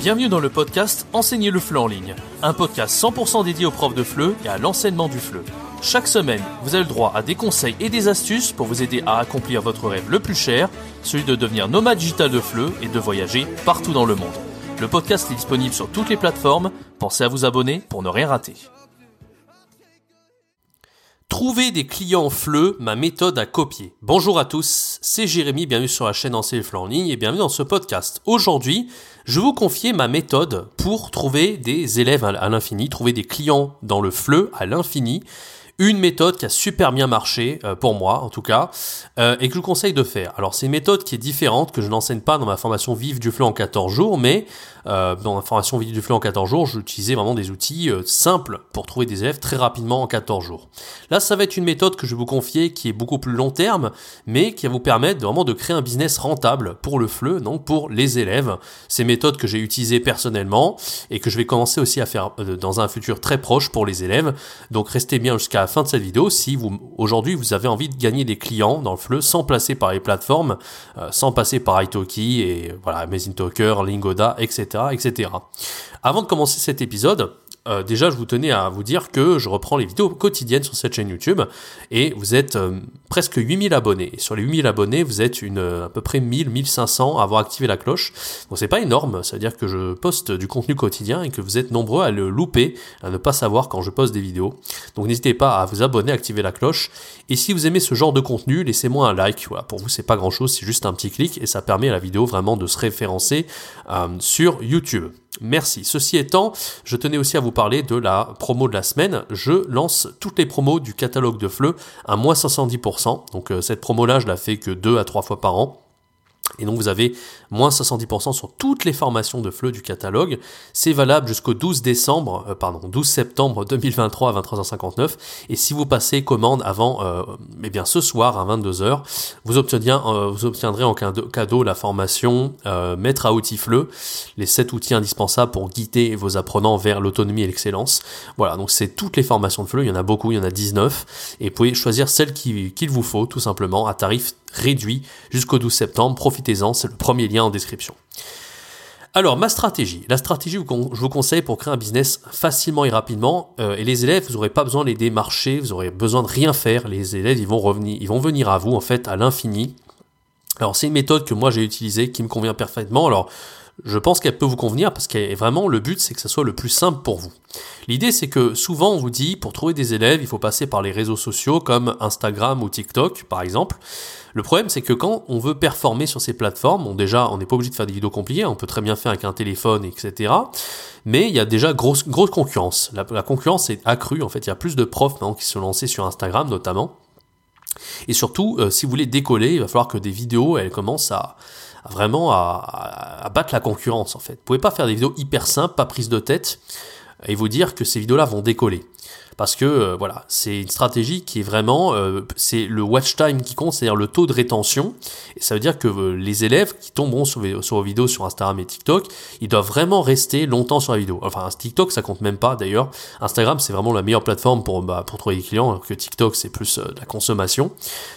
Bienvenue dans le podcast Enseigner le FLE en ligne, un podcast 100% dédié aux profs de FLE et à l'enseignement du FLE. Chaque semaine, vous avez le droit à des conseils et des astuces pour vous aider à accomplir votre rêve le plus cher, celui de devenir nomade digital de FLE et de voyager partout dans le monde. Le podcast est disponible sur toutes les plateformes, pensez à vous abonner pour ne rien rater. Trouver des clients fleu, ma méthode à copier. Bonjour à tous, c'est Jérémy, bienvenue sur la chaîne le en ligne et bienvenue dans ce podcast. Aujourd'hui, je vais vous confier ma méthode pour trouver des élèves à l'infini, trouver des clients dans le fleu à l'infini une méthode qui a super bien marché, euh, pour moi en tout cas, euh, et que je vous conseille de faire. Alors c'est une méthode qui est différente, que je n'enseigne pas dans ma formation Vive du Fleu en 14 jours, mais euh, dans ma formation Vive du Fleu en 14 jours, j'utilisais vraiment des outils simples pour trouver des élèves très rapidement en 14 jours. Là, ça va être une méthode que je vais vous confier qui est beaucoup plus long terme, mais qui va vous permettre vraiment de créer un business rentable pour le Fleu, donc pour les élèves. Ces méthodes que j'ai utilisées personnellement et que je vais commencer aussi à faire dans un futur très proche pour les élèves. Donc restez bien jusqu'à fin de cette vidéo si vous aujourd'hui vous avez envie de gagner des clients dans le fleu sans passer par les plateformes, euh, sans passer par Italki et voilà Amazing Talker, Lingoda, etc., etc. Avant de commencer cet épisode, euh, déjà, je vous tenais à vous dire que je reprends les vidéos quotidiennes sur cette chaîne YouTube et vous êtes euh, presque 8000 abonnés. Sur les 8000 abonnés, vous êtes une, à peu près 1000, 1500 à avoir activé la cloche. Donc c'est pas énorme, ça veut dire que je poste du contenu quotidien et que vous êtes nombreux à le louper, à ne pas savoir quand je poste des vidéos. Donc n'hésitez pas à vous abonner, à activer la cloche. Et si vous aimez ce genre de contenu, laissez-moi un like. Pour vous, c'est pas grand chose, c'est juste un petit clic et ça permet à la vidéo vraiment de se référencer euh, sur YouTube. Merci. Ceci étant, je tenais aussi à vous parler de la promo de la semaine. Je lance toutes les promos du catalogue de Fleu à moins 70%. Donc euh, cette promo-là, je la fais que deux à trois fois par an. Et donc vous avez moins 70% sur toutes les formations de FLE du catalogue. C'est valable jusqu'au 12 décembre, euh, pardon, 12 septembre 2023 à 23h59. Et si vous passez commande avant, euh, eh bien ce soir à 22h, vous, obtiendrez, euh, en cadeau, la formation Maître à outils FLE, les 7 outils indispensables pour guider vos apprenants vers l'autonomie et l'excellence. Voilà, donc c'est toutes les formations de FLE, il y en a beaucoup, il y en a 19. Et vous pouvez choisir celle qu'il vous faut tout simplement à tarif réduit jusqu'au 12 septembre. C'est le premier lien en description. Alors, ma stratégie. La stratégie que je vous conseille pour créer un business facilement et rapidement. Euh, et les élèves, vous n'aurez pas besoin de les démarcher, vous aurez besoin de rien faire. Les élèves, ils vont revenir, ils vont venir à vous, en fait, à l'infini. Alors, c'est une méthode que moi j'ai utilisée, qui me convient parfaitement. Alors, je pense qu'elle peut vous convenir parce que vraiment le but c'est que ça soit le plus simple pour vous. L'idée c'est que souvent on vous dit pour trouver des élèves il faut passer par les réseaux sociaux comme Instagram ou TikTok par exemple. Le problème c'est que quand on veut performer sur ces plateformes, bon déjà on n'est pas obligé de faire des vidéos compliquées, on peut très bien faire avec un téléphone etc. Mais il y a déjà grosse, grosse concurrence. La, concurrence est accrue en fait, il y a plus de profs maintenant qui se sont lancés sur Instagram notamment. Et surtout, euh, si vous voulez décoller, il va falloir que des vidéos, elles commencent à, vraiment à, battre la concurrence en fait. Vous pouvez pas faire des vidéos hyper simples, pas prises de tête, et vous dire que ces vidéos-là vont décoller parce que euh, voilà, c'est une stratégie qui est vraiment, euh, c'est le watch time qui compte, c'est-à-dire le taux de rétention. Et ça veut dire que euh, les élèves qui tomberont sur, sur vos vidéos sur Instagram et TikTok, ils doivent vraiment rester longtemps sur la vidéo. Enfin, TikTok, ça compte même pas d'ailleurs. Instagram, c'est vraiment la meilleure plateforme pour bah, pour trouver des clients, alors que TikTok, c'est plus de la consommation.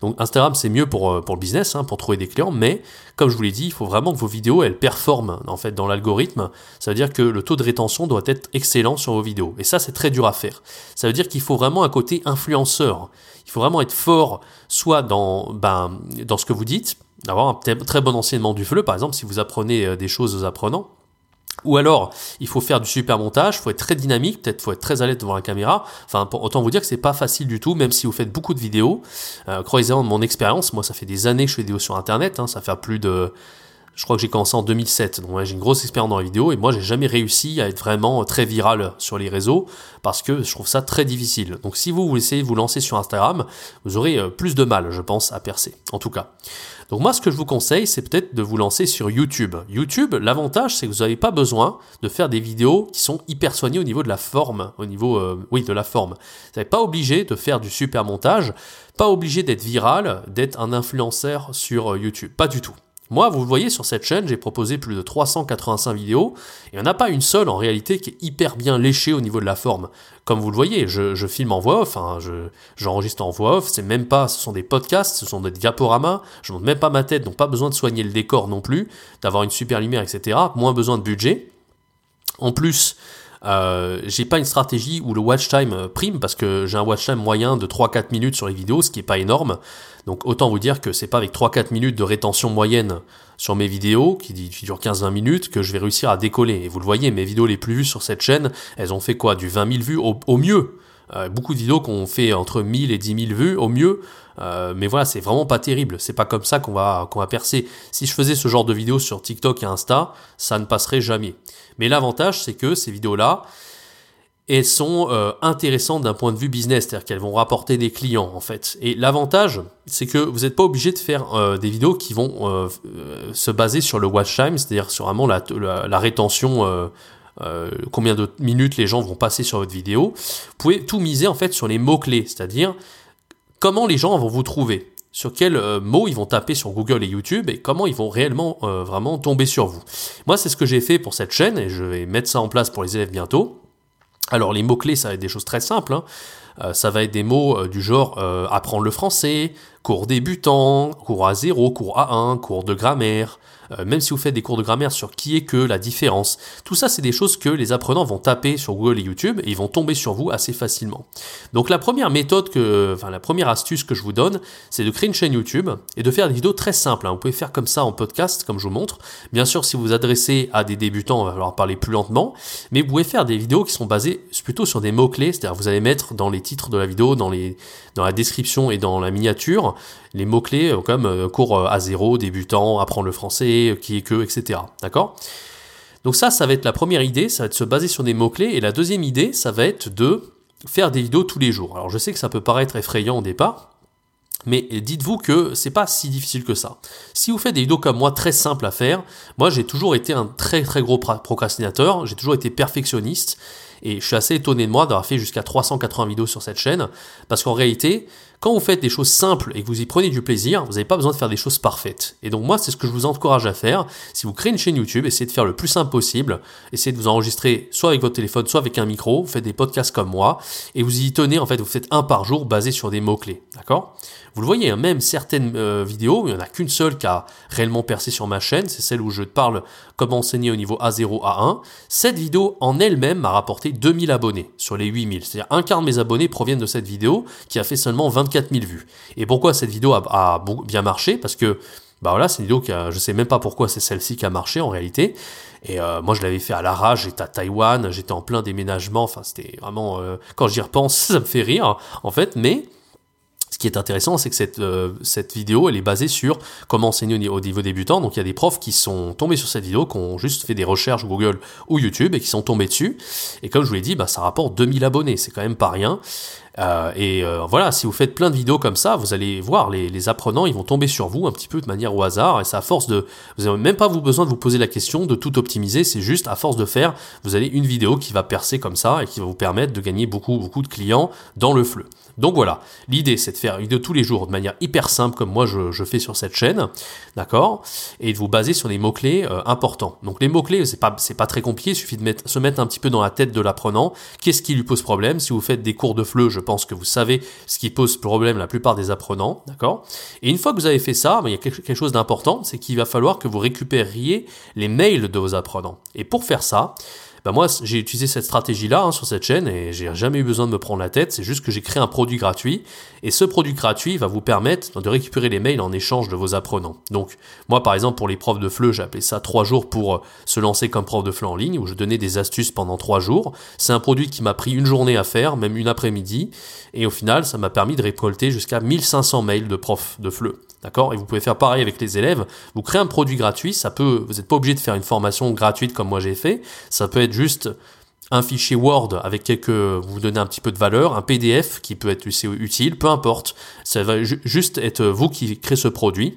Donc Instagram, c'est mieux pour pour le business, hein, pour trouver des clients, mais comme je vous l'ai dit, il faut vraiment que vos vidéos elles performent en fait dans l'algorithme. Ça veut dire que le taux de rétention doit être excellent sur vos vidéos. Et ça, c'est très dur à faire. Ça veut dire qu'il faut vraiment un côté influenceur. Il faut vraiment être fort, soit dans, ben, ce que vous dites, d'avoir un très bon enseignement du fleu, par exemple, si vous apprenez euh, des choses aux apprenants. Ou alors, il faut faire du super montage, faut être très dynamique, peut-être faut être très à l'aise devant la caméra. Enfin, autant vous dire que c'est pas facile du tout, même si vous faites beaucoup de vidéos. Euh, Croyez-en mon expérience, moi ça fait des années que je fais des vidéos sur Internet, hein, ça fait plus de je crois que j'ai commencé en 2007, donc j'ai une grosse expérience dans la vidéo et moi j'ai jamais réussi à être vraiment très viral sur les réseaux parce que je trouve ça très difficile. Donc si vous, vous essayez de vous lancer sur Instagram, vous aurez euh, plus de mal, je pense, à percer. En tout cas. Donc moi ce que je vous conseille, c'est peut-être de vous lancer sur YouTube. YouTube, l'avantage c'est que vous n'avez pas besoin de faire des vidéos qui sont hyper soignées au niveau de la forme, au niveau euh, oui de la forme. Vous n'êtes pas obligé de faire du super montage, pas obligé d'être viral, d'être un influenceur sur euh, YouTube, pas du tout. Moi, vous voyez, sur cette chaîne, j'ai proposé plus de 385 vidéos, et il n'y en a pas une seule en réalité qui est hyper bien léchée au niveau de la forme. Comme vous le voyez, je, filme en voix off, hein, j'enregistre en voix off, c'est même pas, ce sont des podcasts, ce sont des diaporamas, je montre même pas ma tête, donc pas besoin de soigner le décor non plus, d'avoir une super lumière, etc. Moins besoin de budget. En plus, euh, j'ai pas une stratégie où le watch time euh, prime parce que j'ai un watch time moyen de 3-4 minutes sur les vidéos, ce qui est pas énorme. Donc autant vous dire que c'est pas avec 3-4 minutes de rétention moyenne sur mes vidéos, qui, durent 15-20 minutes, que je vais réussir à décoller. Et vous le voyez, mes vidéos les plus vues sur cette chaîne, elles ont fait quoi? Du 20 000 vues au, mieux. Euh, beaucoup de vidéos qu'on fait entre 1000 et 10 000 vues au mieux. Euh, mais voilà, c'est vraiment pas terrible. C'est pas comme ça qu'on va, percer. Si je faisais ce genre de vidéos sur TikTok et Insta, ça ne passerait jamais. Mais l'avantage, c'est que ces vidéos-là, elles sont euh, intéressantes d'un point de vue business, c'est-à-dire qu'elles vont rapporter des clients en fait. Et l'avantage, c'est que vous n'êtes pas obligé de faire des vidéos qui vont se baser sur le watch time, c'est-à-dire sur vraiment la rétention, combien de minutes les gens vont passer sur votre vidéo. Vous pouvez tout miser en fait sur les mots-clés, c'est-à-dire comment les gens vont vous trouver sur quels euh, mots ils vont taper sur Google et YouTube et comment ils vont réellement euh, vraiment tomber sur vous. Moi, c'est ce que j'ai fait pour cette chaîne et je vais mettre ça en place pour les élèves bientôt. Alors les mots-clés, ça va être des choses très simples. Hein. Euh, ça va être des mots du genre apprendre le français, cours débutant, cours A0, cours A1, cours de grammaire, euh, même si vous faites des cours de grammaire sur qui est que, la différence, tout ça c'est des choses que les apprenants vont taper sur Google et YouTube et ils vont tomber sur vous assez facilement. Donc la première méthode que, enfin la première astuce que je vous donne, c'est de créer une chaîne YouTube et de faire des vidéos très simples. Hein. Vous pouvez faire comme ça en podcast, comme je vous montre. Bien sûr, si vous vous adressez à des débutants, on va falloir parler plus lentement, mais vous pouvez faire des vidéos qui sont basées plutôt sur des mots-clés, c'est-à-dire vous allez mettre dans les titres de la vidéo, dans, les, dans la description et dans la miniature, les mots-clés euh, comme euh, cours à zéro, débutant, apprendre le français, qui est que, etc. D'accord? Donc ça, ça va être la première idée, ça va être se baser sur des mots-clés. Et la deuxième idée, ça va être de faire des vidéos tous les jours. Alors je sais que ça peut paraître effrayant au départ, mais dites-vous que c'est pas si difficile que ça. Si vous faites des vidéos comme moi très simples à faire, moi j'ai toujours été un très très gros procrastinateur, j'ai toujours été perfectionniste et je suis assez étonné de moi d'avoir fait jusqu'à 380 vidéos sur cette chaîne parce qu'en réalité, quand vous faites des choses simples et que vous y prenez du plaisir, vous n'avez pas besoin de faire des choses parfaites. Et donc moi, c'est ce que je vous encourage à faire. Si vous créez une chaîne YouTube, essayez de faire le plus simple possible. Essayez de vous enregistrer soit avec votre téléphone, soit avec un micro. Vous faites des podcasts comme moi et vous y tenez. En fait, vous faites un par jour basé sur des mots-clés. D'accord? Vous le voyez, hein, même certaines euh, vidéos, il n'y en a qu'une seule qui a réellement percé sur ma chaîne. C'est celle où je parle comment enseigner au niveau A0, A1. Cette vidéo en elle-même m'a rapporté 2000 abonnés sur les 8000. C'est-à-dire un quart de mes abonnés proviennent de cette vidéo qui a fait seulement 24 4000 vues. Et pourquoi cette vidéo a, bien marché? Parce que bah voilà, c'est une vidéo qui a, je sais même pas pourquoi c'est celle-ci qui a marché en réalité. Et euh, moi je l'avais fait à la rage, j'étais à Taïwan, j'étais en plein déménagement, enfin c'était vraiment, euh, quand j'y repense, ça me fait rire en fait, mais ce qui est intéressant, c'est que cette, euh, vidéo, elle est basée sur comment enseigner au niveau débutant. Donc il y a des profs qui sont tombés sur cette vidéo, qui ont juste fait des recherches Google ou YouTube et qui sont tombés dessus. Et comme je vous l'ai dit, bah, ça rapporte 2000 abonnés, c'est quand même pas rien. Euh, et euh, voilà, si vous faites plein de vidéos comme ça, vous allez voir, les, apprenants, ils vont tomber sur vous un petit peu de manière au hasard, et c'est à force de... Vous n'avez même pas besoin de vous poser la question de tout optimiser, c'est juste à force de faire, vous avez une vidéo qui va percer comme ça, et qui va vous permettre de gagner beaucoup, beaucoup de clients dans le fleu. Donc voilà, l'idée c'est de faire une vidéo tous les jours de manière hyper simple comme moi je, fais sur cette chaîne, d'accord Et de vous baser sur des mots-clés euh, importants. Donc les mots-clés, c'est pas, pas très compliqué, il suffit de se mettre un petit peu dans la tête de l'apprenant. Qu'est-ce qui lui pose problème? Si vous faites des cours de fleu, je pense que vous savez ce qui pose problème la plupart des apprenants, d'accord Et une fois que vous avez fait ça, ben, il y a quelque chose d'important, c'est qu'il va falloir que vous récupériez les mails de vos apprenants. Et pour faire ça, bah moi j'ai utilisé cette stratégie-là hein, sur cette chaîne et j'ai jamais eu besoin de me prendre la tête. C'est juste que j'ai créé un produit gratuit et ce produit gratuit va vous permettre de récupérer les mails en échange de vos apprenants. Donc moi par exemple pour les profs de FLE, j'ai appelé ça trois jours pour euh, se lancer comme prof de FLE en ligne où je donnais des astuces pendant trois jours. C'est un produit qui m'a pris une journée à faire, même une après-midi et au final ça m'a permis de récolter jusqu'à 1500 mails de profs de FLE. D'accord? Et vous pouvez faire pareil avec les élèves. Vous créez un produit gratuit, ça peut, vous n'êtes pas obligé de faire une formation gratuite comme moi j'ai fait. Ça peut être juste un fichier Word avec quelques, vous donnez un petit peu de valeur, un PDF qui peut être utile, peu importe. Ça va juste être vous qui créez ce produit.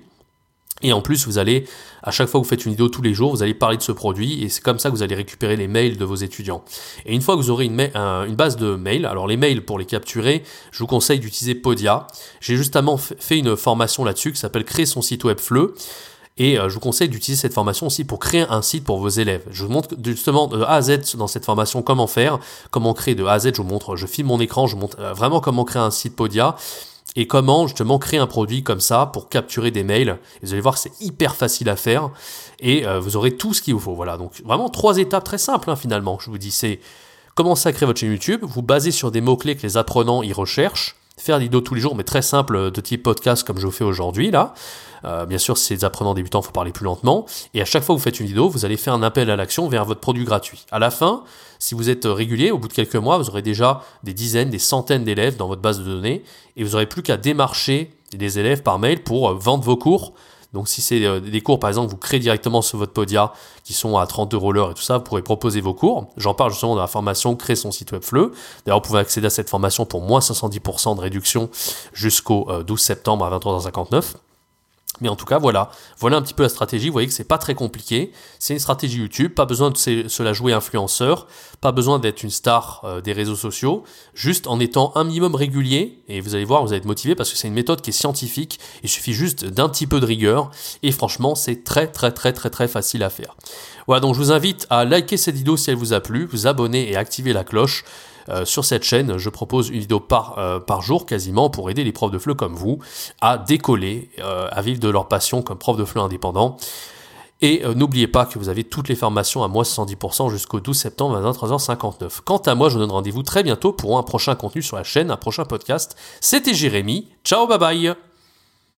Et en plus, vous allez, à chaque fois que vous faites une vidéo tous les jours, vous allez parler de ce produit et c'est comme ça que vous allez récupérer les mails de vos étudiants. Et une fois que vous aurez une, base de mails, alors les mails pour les capturer, je vous conseille d'utiliser Podia. J'ai justement fait une formation là-dessus qui s'appelle Créer son site web Fleu. Et euh, je vous conseille d'utiliser cette formation aussi pour créer un site pour vos élèves. Je vous montre justement de A à Z dans cette formation comment faire, comment créer de A à Z. Je vous montre, je filme mon écran, je vous montre euh, vraiment comment créer un site Podia. Et comment justement créer un produit comme ça pour capturer des mails. Vous allez voir que c'est hyper facile à faire et euh, vous aurez tout ce qu'il vous faut. Voilà, donc vraiment trois étapes très simples hein, finalement. Je vous dis, c'est commencer à créer votre chaîne YouTube, vous basez sur des mots-clés que les apprenants y recherchent, faire des vidéos tous les jours, mais très simple de type podcast comme je fais aujourd'hui là. Euh, bien sûr, si c'est des apprenants débutants, il faut parler plus lentement. Et à chaque fois que vous faites une vidéo, vous allez faire un appel à l'action vers votre produit gratuit. À la fin, si vous êtes régulier, au bout de quelques mois, vous aurez déjà des dizaines, des centaines d'élèves dans votre base de données et vous n'aurez plus qu'à démarcher des élèves par mail pour euh, vendre vos cours. Donc si c'est euh, des cours par exemple vous créez directement sur votre Podia qui sont à 30 euros l'heure et tout ça, vous pourrez proposer vos cours. J'en parle justement dans la formation créer son site web fleu. D'ailleurs vous pouvez accéder à cette formation pour moins 510% de réduction jusqu'au 12 septembre à 23h59. Mais en tout cas, voilà, voilà un petit peu la stratégie. Vous voyez que c'est pas très compliqué. C'est une stratégie YouTube. Pas besoin de se la jouer influenceur. Pas besoin d'être une star euh, des réseaux sociaux. Juste en étant un minimum régulier. Et vous allez voir, vous allez être motivé parce que c'est une méthode qui est scientifique. Il suffit juste d'un petit peu de rigueur. Et franchement, c'est très, très, très, très, très facile à faire. Voilà, donc je vous invite à liker cette vidéo si elle vous a plu, vous abonner et activer la cloche. Euh, sur cette chaîne, je propose une vidéo par, euh, jour quasiment pour aider les profs de FLE comme vous à décoller, euh, à vivre de leur passion comme prof de FLE indépendant. Et n'oubliez pas que vous avez toutes les formations à moins 70% jusqu'au 12 septembre à 23h59. Quant à moi, je vous donne rendez-vous très bientôt pour un prochain contenu sur la chaîne, un prochain podcast. C'était Jérémy. Ciao, bye bye